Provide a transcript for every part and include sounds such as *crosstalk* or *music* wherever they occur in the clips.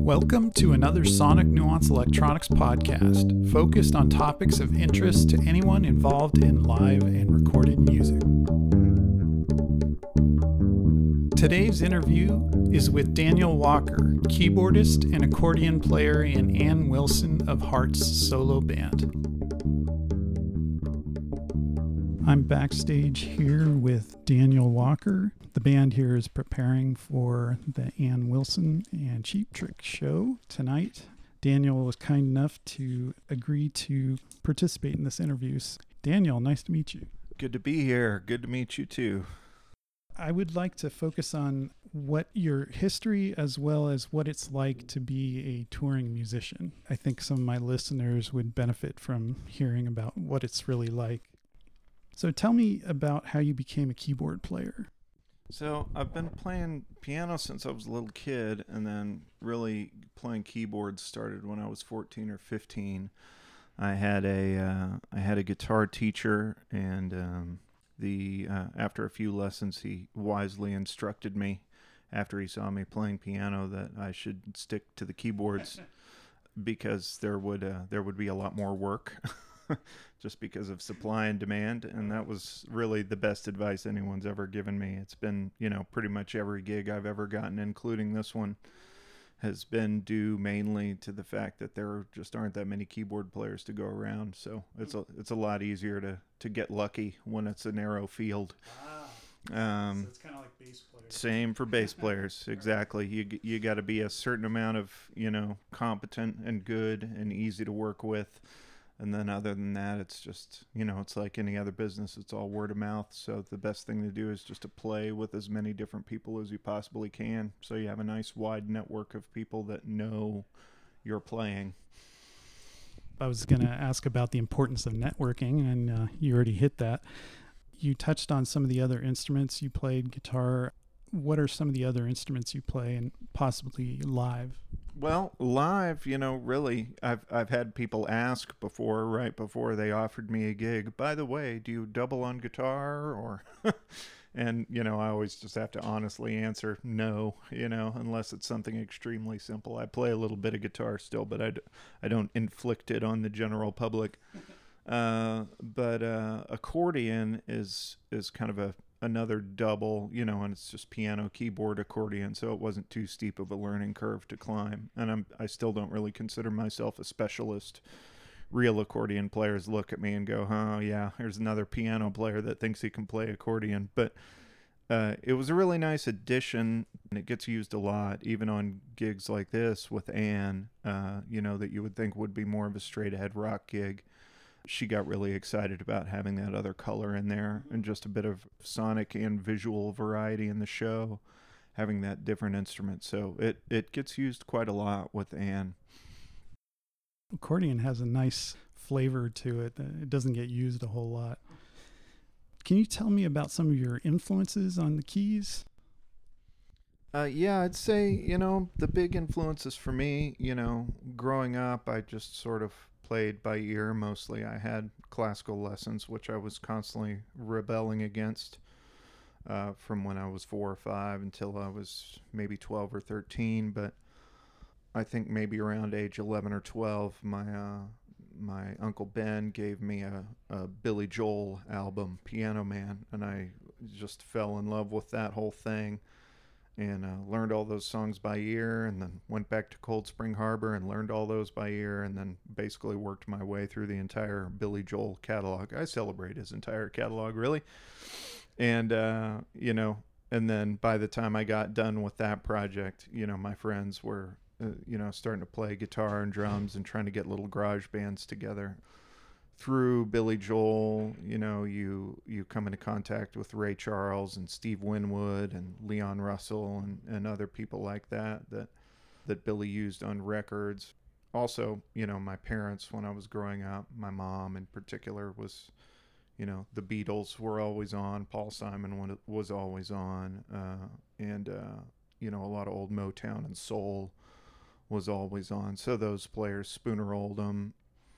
Welcome to another Sonic Nuance Electronics podcast, focused on topics of interest to anyone involved in live and recorded music. Today's interview is with Daniel Walker, keyboardist and accordion player in Ann Wilson of Heart's solo band. I'm backstage here with Daniel Walker. The band here is preparing for the Ann Wilson and Cheap Trick show tonight. Daniel was kind enough to agree to participate in this interview. Daniel, nice to meet you. Good to be here. Good to meet you too. I would like to focus on what your history as well as what it's like to be a touring musician. I think some of my listeners would benefit from hearing about what it's really like. So tell me about how you became a keyboard player. So I've been playing piano since I was a little kid, and then really playing keyboards started when I was 14 or 15. I had a uh, I had a guitar teacher, and um, the uh, after a few lessons, he wisely instructed me after he saw me playing piano that I should stick to the keyboards *laughs* because there would uh, there would be a lot more work. *laughs* *laughs* just because of supply and demand. And that was really the best advice anyone's ever given me. It's been, you know, pretty much every gig I've ever gotten, including this one, has been due mainly to the fact that there just aren't that many keyboard players to go around. So it's a it's a lot easier to to get lucky when it's a narrow field. Um, so it's kind of like bass players. Same for bass *laughs* players, exactly. You you got to be a certain amount of you know competent and good and easy to work with and then other than that it's just you know it's like any other business it's all word of mouth. So the best thing to do is just to play with as many different people as you possibly can. So you have a nice wide network of people that know you're playing. I was going to ask about the importance of networking and uh, you already hit that. You touched on some of the other instruments. You played guitar what are some of the other instruments you play and possibly live well, live, you know, really, I've I've had people ask before, right before they offered me a gig. By the way, do you double on guitar or? *laughs* and you know, I always just have to honestly answer no. You know, unless it's something extremely simple. I play a little bit of guitar still, but I d- I don't inflict it on the general public. Uh, but uh, accordion is is kind of a another double, you know, and it's just piano, keyboard, accordion, so it wasn't too steep of a learning curve to climb. And I'm I still don't really consider myself a specialist. Real accordion players look at me and go, "Oh yeah, here's another piano player that thinks he can play accordion." But uh, it was a really nice addition, and it gets used a lot, even on gigs like this with Ann. Uh, you know that you would think would be more of a straight ahead rock gig she got really excited about having that other color in there and just a bit of sonic and visual variety in the show, having that different instrument. So it, it gets used quite a lot with Ann. Accordion has a nice flavor to it. It doesn't get used a whole lot. Can you tell me about some of your influences on the keys? Uh, yeah, I'd say, you know, the big influences for me, you know, growing up, I just sort of played by ear mostly. I had classical lessons, which I was constantly rebelling against uh, from when I was four or five until I was maybe 12 or 13. But I think maybe around age 11 or 12, my uh, my uncle Ben gave me a, a Billy Joel album, Piano Man, and I just fell in love with that whole thing and uh, learned all those songs by ear and then went back to Cold Spring Harbor and learned all those by ear and then basically worked my way through the entire Billy Joel catalog. I celebrate his entire catalog really. And uh, you know, and then by the time I got done with that project, you know, my friends were uh, you know starting to play guitar and drums and trying to get little garage bands together through Billy Joel, you know, you you come into contact with Ray Charles and Steve Winwood and Leon Russell and, and other people like that that that Billy used on records. Also, you know, my parents when I was growing up, my mom in particular was, you know, the Beatles were always on, Paul Simon was always on, uh, and uh, you know, a lot of old Motown and soul was always on. So those players, Spooner Oldham,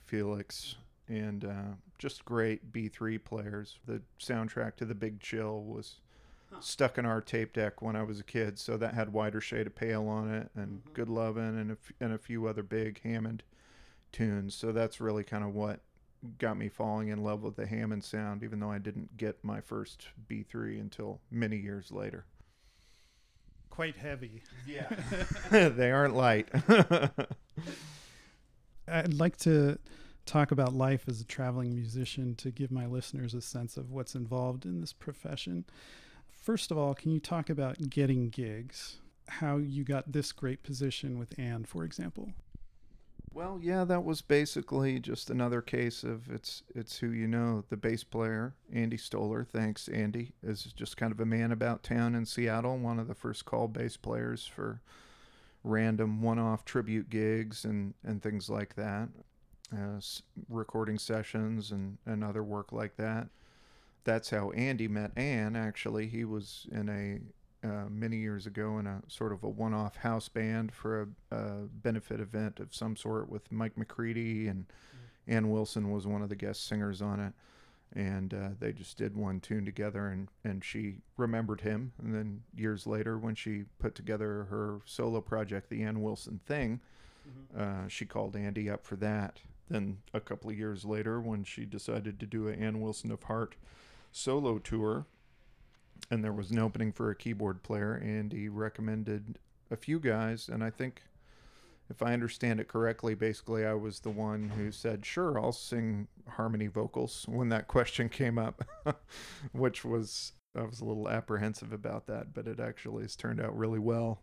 Felix, and uh, just great B3 players. The soundtrack to The Big Chill was stuck in our tape deck when I was a kid, so that had Whiter Shade of Pale on it, and Mhm. Good Lovin', and a, f- and a few other big Hammond tunes. So that's really kind of what got me falling in love with the Hammond sound, even though I didn't get my first B3 until many years later. Quite heavy. Yeah. *laughs* they aren't light. *laughs* I'd like to talk about life as a traveling musician to give my listeners a sense of what's involved in this profession. First of all, can you talk about getting gigs? How you got this great position with Ann, for example? Well, yeah, that was basically just another case of it's it's who you know. The bass player, Andy Stoller, thanks Andy, is just kind of a man about town in Seattle, one of the first call bass players for random one-off tribute gigs and and things like that. Uh, recording sessions and, and other work like that. That's how Andy met Ann. Actually, he was in a uh, many years ago in a sort of a one-off house band for a, a benefit event of some sort with Mike McCready and Ann Wilson was one of the guest singers on it, and uh, they just did one tune together, and and she remembered him, and then years later when she put together her solo project, the Ann Wilson Thing, uh, she called Andy up for that. Then a couple of years later, when she decided to do a Ann Wilson of Heart solo tour, and there was an opening for a keyboard player, Andy recommended a few guys, and I think, if I understand it correctly, basically I was the one who said, "Sure, I'll sing harmony vocals." When that question came up, *laughs* which was I was a little apprehensive about that, but it actually has turned out really well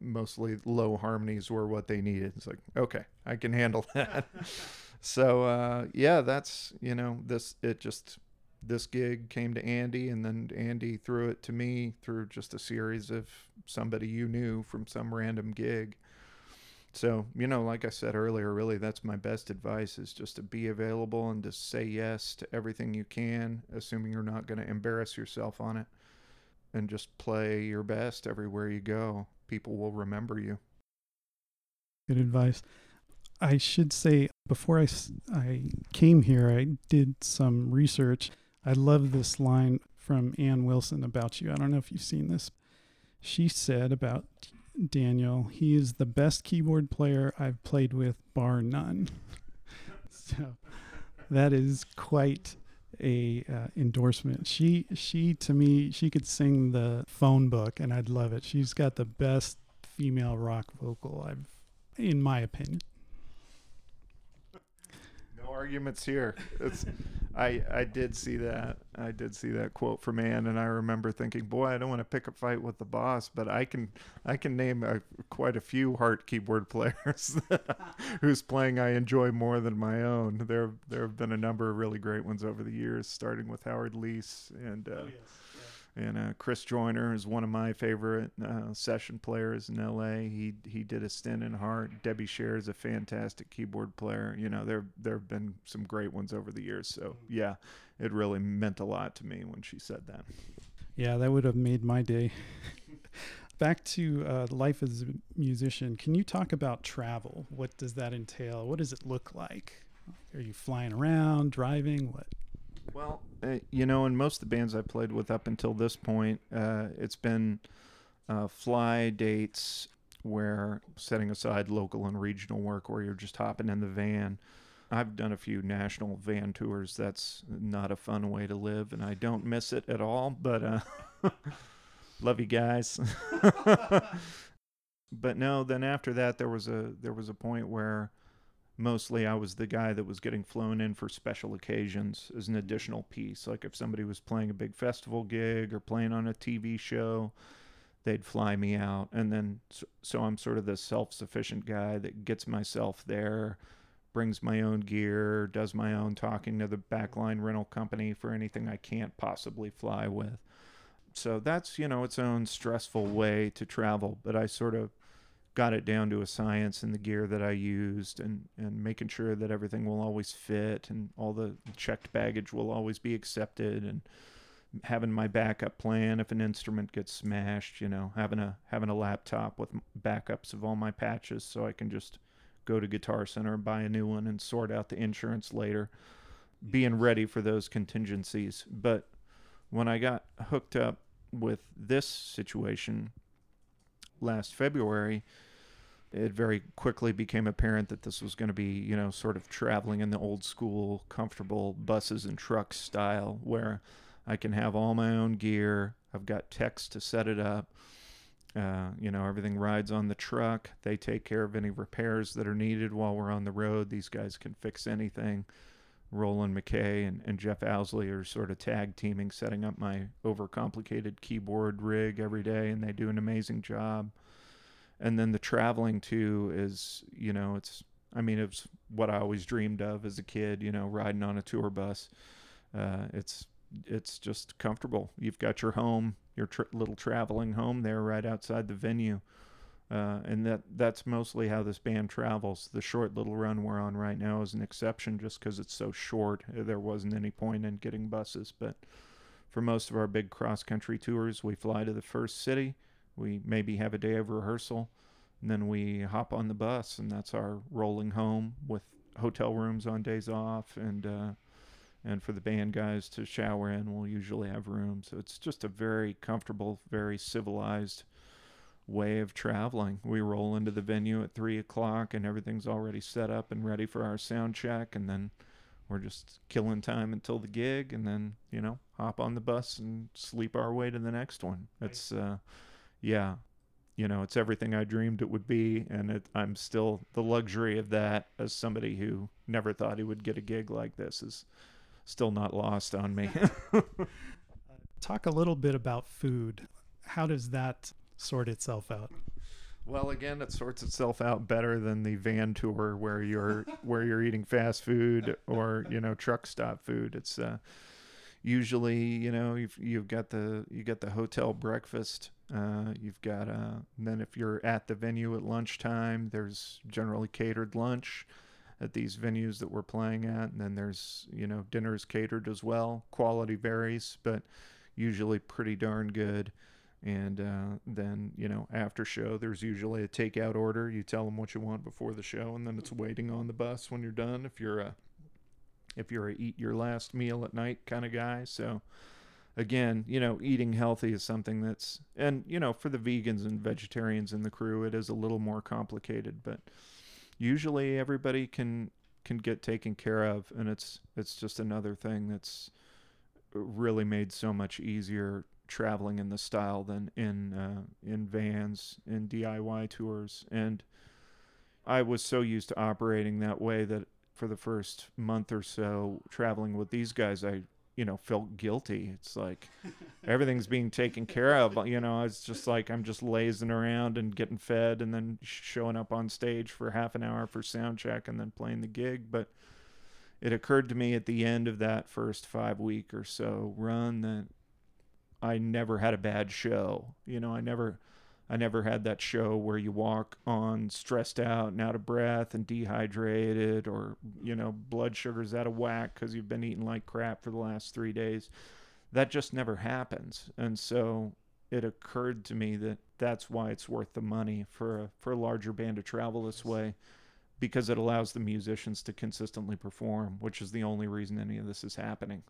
mostly low harmonies were what they needed. It's like, okay, I can handle *laughs* that. *laughs* so uh, yeah, that's you know this it just this gig came to Andy and then Andy threw it to me through just a series of somebody you knew from some random gig. So, you know, like I said earlier, really that's my best advice is just to be available and to say yes to everything you can, assuming you're not going to embarrass yourself on it and just play your best everywhere you go. People will remember you. Good advice. I should say before I, I came here, I did some research. I love this line from Ann Wilson about you. I don't know if you've seen this. She said about Daniel, he is the best keyboard player I've played with, bar none. *laughs* so that is quite a uh, endorsement. She she to me she could sing the phone book and I'd love it. She's got the best female rock vocal I've in my opinion. No arguments here. It's I I did see that. I did see that quote from Ann and I remember thinking, "Boy, I don't want to pick a fight with the boss, but I can I can name a, quite a few Heart keyboard *laughs* players *laughs* whose playing I enjoy more than my own. There there have been a number of really great ones over the years, starting with Howard Leese and uh, and uh, Chris Joyner is one of my favorite uh, session players in LA. He he did a stint in Heart. Debbie Shair is a fantastic keyboard player. You know, there there have been some great ones over the years. So yeah, it really meant a lot to me when she said that. Yeah, that would have made my day. *laughs* Back to uh, life as a musician. Can you talk about travel? What does that entail? What does it look like? Are you flying around, driving? What? Well, uh, you know, in most of the bands I played with up until this point, uh, it's been uh, fly dates where setting aside local and regional work where you're just hopping in the van. I've done a few national van tours. That's not a fun way to live, and I don't miss it at all. But uh, *laughs* love you guys. *laughs* *laughs* but no, then after that, there was a there was a point where mostly I was the guy that was getting flown in for special occasions as an additional piece. Like if somebody was playing a big festival gig or playing on a TV show, they'd fly me out. And then, so, I'm sort of the self sufficient guy that gets myself there, brings my own gear, does my own talking to the backline rental company for anything I can't possibly fly with. So that's, you know, its own stressful way to travel. But I sort of got it down to a science in the gear that I used and, and making sure that everything will always fit and all the checked baggage will always be accepted and having my backup plan if an instrument gets smashed, you know, having a having a laptop with backups of all my patches so I can just go to Guitar Center and buy a new one and sort out the insurance later, being ready for those contingencies. But when I got hooked up with this situation last February, it very quickly became apparent that this was going to be, you know, sort of traveling in the old school, comfortable buses and trucks style, where I can have all my own gear. I've got techs to set it up. Uh, you know, everything rides on the truck. They take care of any repairs that are needed while we're on the road. These guys can fix anything. Roland McKay and, and Jeff Owsley are sort of tag teaming, setting up my overcomplicated keyboard rig every day, and they do an amazing job. And then the traveling too is, you know, it's, I mean, it's what I always dreamed of as a kid, you know, riding on a tour bus. Uh, it's it's just comfortable. You've got your home, your tr- little traveling home there right outside the venue. Uh, and that that's mostly how this band travels. The short little run we're on right now is an exception just because it's so short. There wasn't any point in getting buses, but for most of our big cross country tours, we fly to the first city. We maybe have a day of rehearsal, and then we hop on the bus, and that's our rolling home with hotel rooms on days off and uh, and for the band guys to shower in, we'll usually have room. So it's just a very comfortable, very civilized way of traveling. We roll into the venue at three o'clock, and everything's already set up and ready for our sound check, and then we're just killing time until the gig, and then you know hop on the bus and sleep our way to the next one. It's uh, yeah, you know, it's everything I dreamed it would be, and it, I'm still the luxury of that as somebody who never thought he would get a gig like this is still not lost on me. *laughs* *laughs* Talk a little bit about food. How does that sort itself out? Well, again, it sorts itself out better than the van tour where you're *laughs* where you're eating fast food or you know truck stop food. It's uh, usually you know you've you've got the you got the hotel breakfast. Uh, you've got uh, then if you're at the venue at lunchtime, there's generally catered lunch at these venues that we're playing at. And then there's, you know, dinners catered as well. Quality varies, but usually pretty darn good. And uh, then, you know, after show, there's usually a takeout order. You tell them what you want before the show, and then it's waiting on the bus when you're done. If you're a if you're a eat your last meal at night kind of guy, so again, you know, eating healthy is something that's and you know for the vegans and vegetarians in the crew, it is a little more complicated, but usually everybody can can get taken care of and it's it's just another thing that's really made so much easier traveling in the style than in uh, in vans in DIY tours. And I was so used to operating that way that for the first month or so traveling with these guys I you know felt guilty. It's like *laughs* everything's being taken care of. You know it's just like i'm just lazing around and getting fed and then showing up on stage for half an hour for sound check and then playing the gig. But it occurred to me at the end of that first five week or so run that i never had a bad show you know i never I never had that show where you walk on stressed out and out of breath and dehydrated or, you know, blood sugar's out of whack because you've been eating like crap for the last three days. That just never happens. And so it occurred to me that that's why it's worth the money for a, for a larger band to travel this way because it allows the musicians to consistently perform, which is the only reason any of this is happening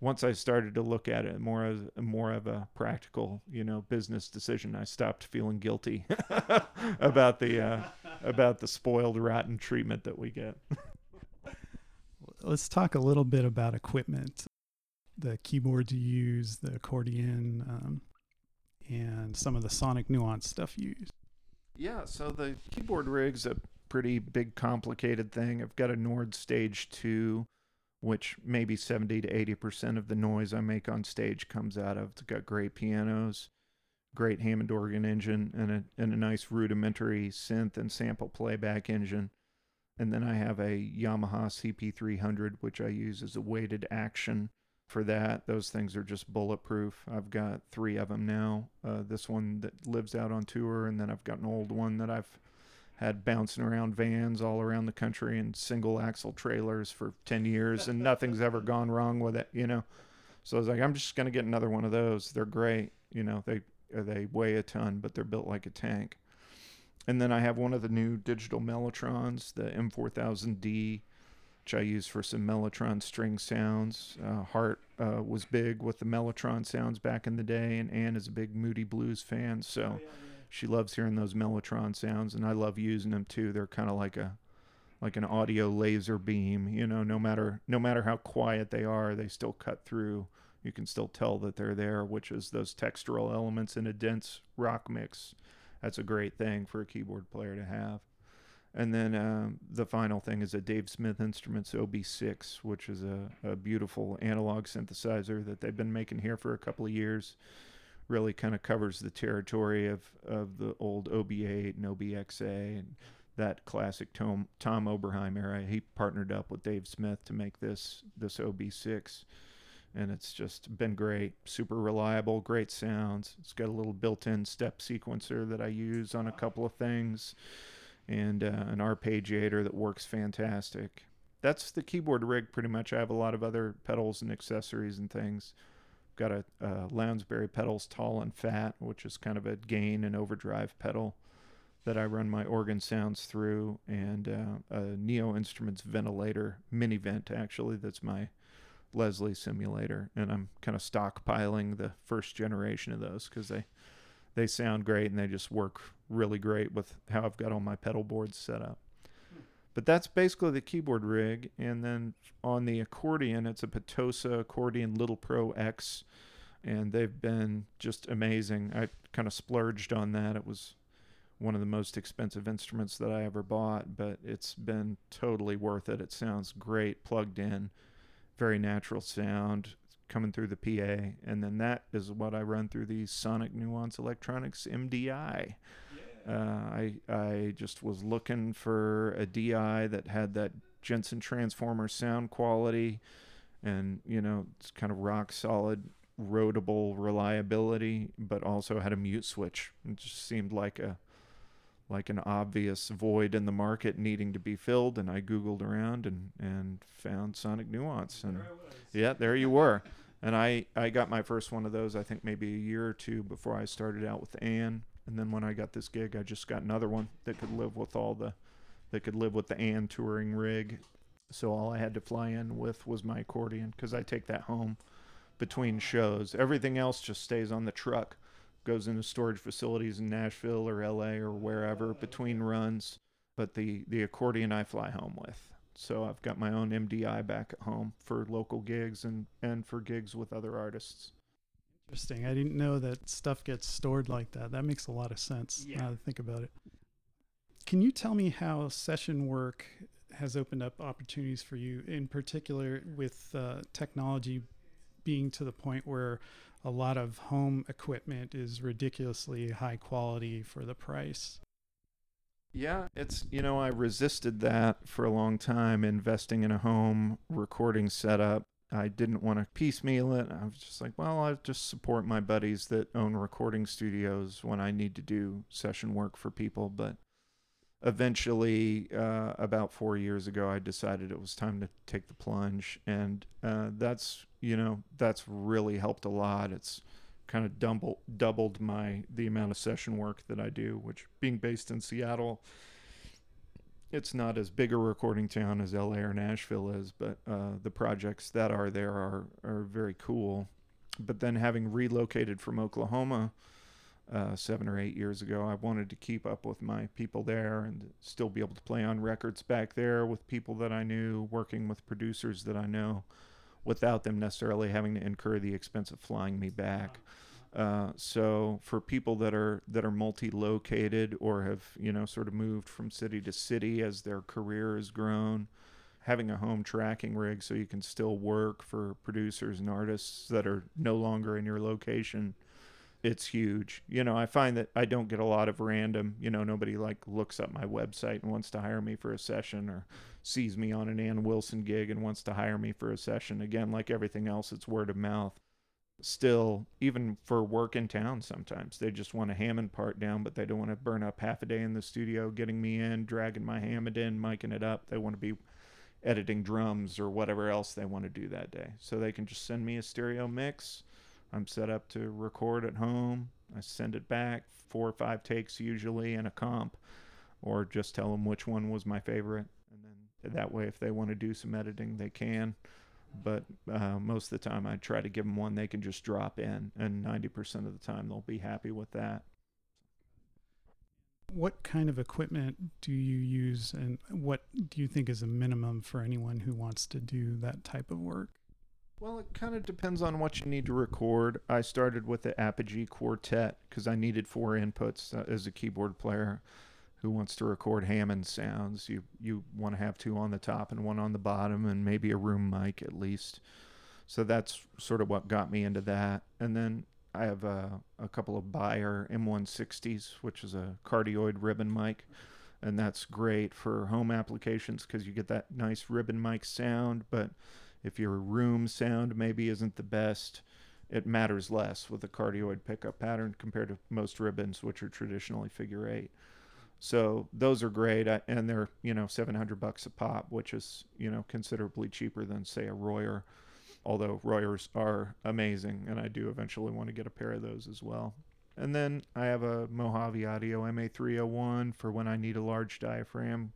once I started to look at it more as more of a practical, you know, business decision, I stopped feeling guilty *laughs* about the uh, about the spoiled, rotten treatment that we get. *laughs* Let's talk a little bit about equipment, the keyboards you use, the accordion, um, and some of the sonic nuance stuff you use. Yeah, so the keyboard rig's a pretty big, complicated thing. I've got a Nord Stage Two which maybe 70 to 80% of the noise I make on stage comes out of. It's got great pianos, great Hammond organ engine, and a, and a nice rudimentary synth and sample playback engine. And then I have a Yamaha CP300, which I use as a weighted action for that. Those things are just bulletproof. I've got three of them now. Uh, this one that lives out on tour, and then I've got an old one that I've had bouncing around vans all around the country and single axle trailers for 10 years and nothing's ever *laughs* gone wrong with it, you know. So I was like, I'm just going to get another one of those. They're great. You know, they they weigh a ton, but they're built like a tank. and then I have one of the new digital Mellotrons, the M4000D, which I use for some Mellotron string sounds. Uh, Heart uh, was big with the Mellotron sounds back in the day, and Ann is a big Moody Blues fan, so she loves hearing those Mellotron sounds, and I love using them too. They're kind of like a like an audio laser beam, you know. No matter no matter how quiet they are, they still cut through. You can still tell that they're there, which is those textural elements in a dense rock mix. That's a great thing for a keyboard player to have. And then um, the final thing is a Dave Smith Instruments OB6, which is a, a beautiful analog synthesizer that they've been making here for a couple of years. Really kind of covers the territory of, of the old OB8 and OBXA and that classic Tom, Tom Oberheim era. He partnered up with Dave Smith to make this this OB6, and it's just been great. Super reliable, great sounds. It's got a little built-in step sequencer that I use on a couple of things and uh, an arpeggiator that works fantastic. That's the keyboard rig pretty much. I have a lot of other pedals and accessories and things. Got a, a Lounsberry pedals tall and fat, which is kind of a gain and overdrive pedal that I run my organ sounds through, and uh, a Neo Instruments ventilator, mini vent actually, that's my Leslie simulator, and I'm kind of stockpiling the first generation of those because they they sound great and they just work really great with how I've got all my pedal boards set up. But that's basically the keyboard rig. And then on the accordion, it's a Petosa accordion Little Pro X. And they've been just amazing. I kind of splurged on that. It was one of the most expensive instruments that I ever bought, but it's been totally worth it. It sounds great plugged in, very natural sound coming through the PA. And then that is what I run through the Sonic Nuance Electronics MDI. Uh, I I just was looking for a DI that had that Jensen transformer sound quality, and you know it's kind of rock solid, roadable reliability, but also had a mute switch. It just seemed like a like an obvious void in the market needing to be filled, and I googled around and and found Sonic Nuance, and yeah, there you were. And I I got my first one of those I think maybe a year or two before I started out with Ann and then when I got this gig, I just got another one that could live with all the, that could live with the Ann touring rig. So all I had to fly in with was my accordion because I take that home between shows. Everything else just stays on the truck, goes into storage facilities in Nashville or LA or wherever between runs. But the, the accordion I fly home with. So I've got my own MDI back at home for local gigs and, and for gigs with other artists. Interesting. I didn't know that stuff gets stored like that. That makes a lot of sense Yeah. now to think about it. Can you tell me how session work has opened up opportunities for you, in particular with uh, technology being to the point where a lot of home equipment is ridiculously high quality for the price? Yeah, it's you know I resisted that for a long time, investing in a home recording setup. I didn't want to piecemeal it. I was just like, well, I'll just support my buddies that own recording studios when I need to do session work for people. But eventually, uh, about four years ago, I decided it was time to take the plunge, and uh, that's you know that's really helped a lot. It's kind of double doubled my the amount of session work that I do, which being based in Seattle, it's not as big a recording town as LA or Nashville is, but uh, the projects that are there are are very cool. But then having relocated from Oklahoma uh, seven or eight years ago, I wanted to keep up with my people there and still be able to play on records back there with people that I knew, working with producers that I know, without them necessarily having to incur the expense of flying me back. Uh, so for people that are that are multi-located or have you know sort of moved from city to city as their career has grown, having a home tracking rig so you can still work for producers and artists that are no longer in your location, it's huge. You know, I find that I don't get a lot of random. You know, nobody like looks up my website and wants to hire me for a session or sees me on an Ann Wilson gig and wants to hire me for a session. Again, like everything else, it's word of mouth still even for work in town sometimes they just want a hammond part down but they don't want to burn up half a day in the studio getting me in dragging my hammond in miking it up. They want to be editing drums or whatever else they want to do that day. So they can just send me a stereo mix. I'm set up to record at home. I send it back, four or five takes usually, in a comp, or just tell them which one was my favorite, and then that way, if they want to do some editing, they can. But uh, most of the time, I try to give them one they can just drop in, and 90% of the time, they'll be happy with that. What kind of equipment do you use, and what do you think is a minimum for anyone who wants to do that type of work? Well, it kind of depends on what you need to record. I started with the Apogee Quartet because I needed four inputs uh, as a keyboard player who wants to record Hammond sounds. You you want to have two on the top and one on the bottom, and maybe a room mic at least. So that's sort of what got me into that. And then I have a, a couple of Beyer M160s, which is a cardioid ribbon mic, and that's great for home applications because you get that nice ribbon mic sound, but if your room sound maybe isn't the best, it matters less with a cardioid pickup pattern compared to most ribbons, which are traditionally figure eight. So those are great, uh, and they're you know 700 bucks a pop, which is you know considerably cheaper than say a Royer. Although Royers are amazing, and I do eventually want to get a pair of those as well. And then I have a Mojave Audio MA301 for when I need a large diaphragm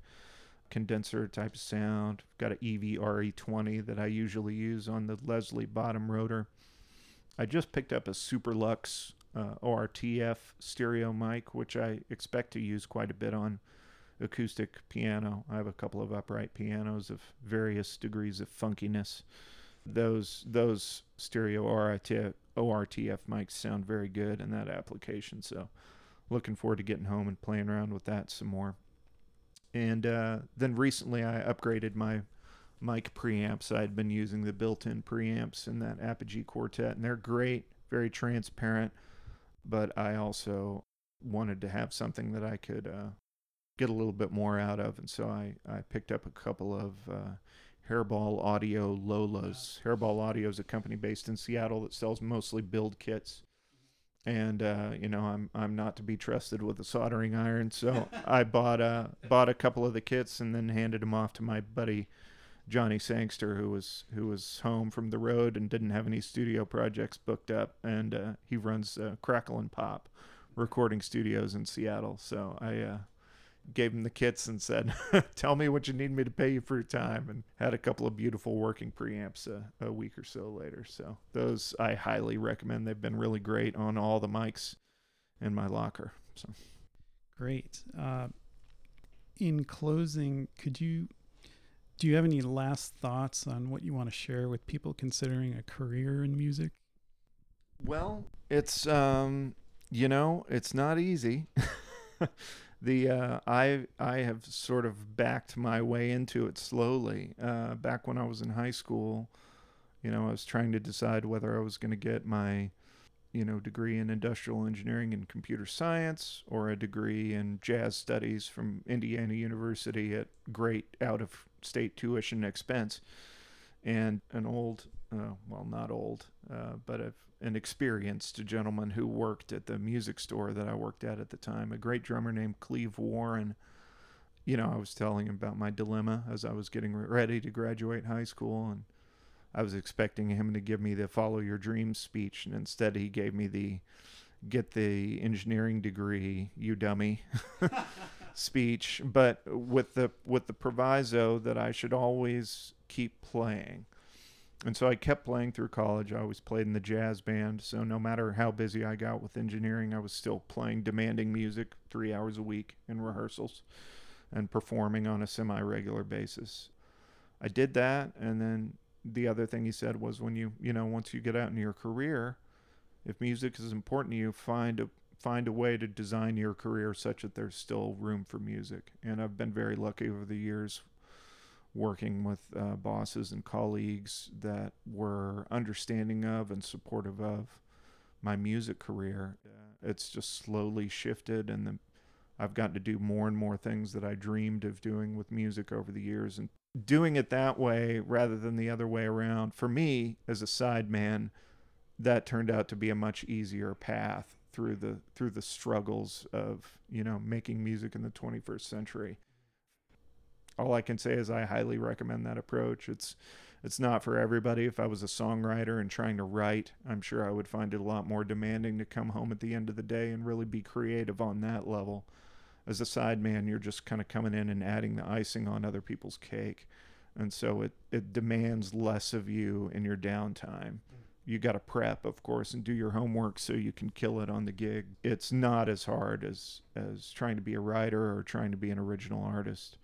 condenser type of sound. Got an EV RE20 that I usually use on the Leslie bottom rotor. I just picked up a Superlux uh, ORTF stereo mic, which I expect to use quite a bit on acoustic piano. I have a couple of upright pianos of various degrees of funkiness. Those those stereo ORTF, ORTF mics sound very good in that application. So, looking forward to getting home and playing around with that some more. And uh, then recently I upgraded my mic preamps. I had been using the built-in preamps in that Apogee Quartet, and they're great, very transparent. But I also wanted to have something that I could uh, get a little bit more out of, and so I, I picked up a couple of uh, Hairball Audio Lolas. Hairball Audio is a company based in Seattle that sells mostly build kits and uh, you know I'm I'm not to be trusted with a soldering iron, so *laughs* I bought a bought a couple of the kits and then handed them off to my buddy Johnny Sangster, who was who was home from the road and didn't have any studio projects booked up, and uh, he runs uh, Crackle and Pop recording studios in Seattle. So I uh, gave him the kits and said, *laughs* "Tell me what you need me to pay you for your time." And had a couple of beautiful working preamps a, a week or so later. So those I highly recommend. They've been really great on all the mics in my locker. So great. Uh, in closing, could you do you have any last thoughts on what you want to share with people considering a career in music? Well, it's um, you know, it's not easy. *laughs* the uh, I I have sort of backed my way into it slowly. Uh, back when I was in high school, you know, I was trying to decide whether I was going to get my, you know, degree in industrial engineering and computer science or a degree in jazz studies from Indiana University at great out of state tuition expense. And an old, uh, well, not old, uh, but a an experienced gentleman who worked at the music store that I worked at at the time, a great drummer named Cleve Warren. You know, I was telling him about my dilemma as I was getting ready to graduate high school, and I was expecting him to give me the "Follow Your Dreams" speech, and instead he gave me the "Get the engineering degree, you dummy." *laughs* speech, but with the with the proviso that I should always keep playing and so I kept playing through college. I always played in the jazz band. So no matter how busy I got with engineering, I was still playing demanding music three hours a week in rehearsals and performing on a semi regular basis. I did that. And then the other thing he said was when you, you know, once you get out in your career, if music is important to you, find a find a way to design your career such that there's still room for music. And I've been very lucky over the years working with uh, bosses and colleagues that were understanding of and supportive of my music career. Uh, it's just slowly shifted, and the, I've gotten to do more and more things that I dreamed of doing with music over the years. And doing it that way rather than the other way around, for me as a sideman, that turned out to be a much easier path through the through the struggles of you know making music in the 21st century all I can say is I highly recommend that approach. It's it's not for everybody. If I was a songwriter and trying to write, I'm sure I would find it a lot more demanding to come home at the end of the day and really be creative on that level. As a sideman, you're just kind of coming in and adding the icing on other people's cake. And so it, it demands less of you in your downtime. You got to prep, of course, and do your homework so you can kill it on the gig. It's not as hard as, as trying to be a writer or trying to be an original artist.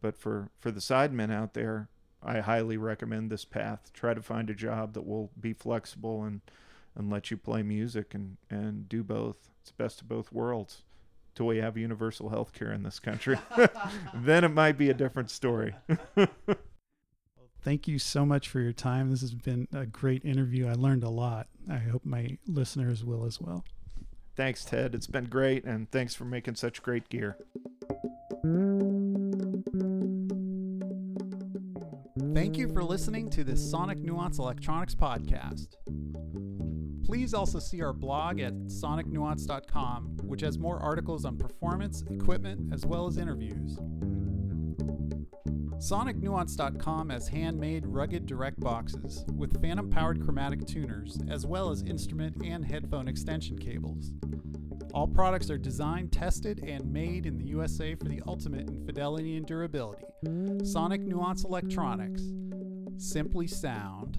But for, for the sidemen out there, I highly recommend this path. Try to find a job that will be flexible and and let you play music and and do both. It's best of both worlds. Till we have universal health care in this country, *laughs* then it might be a different story. *laughs* Thank you so much for your time. This has been a great interview. I learned a lot. I hope my listeners will as well. Thanks, Ted. It's been great, and thanks for making such great gear. Thank you for listening to this Sonic Nuance Electronics podcast. Please also see our blog at sonicnuance.com, which has more articles on performance, equipment, as well as interviews. SonicNuance.com has handmade rugged direct boxes with phantom powered chromatic tuners, as well as instrument and headphone extension cables. All products are designed, tested, and made in the USA for the ultimate in fidelity and durability. Sonic Nuance Electronics. Simply sound.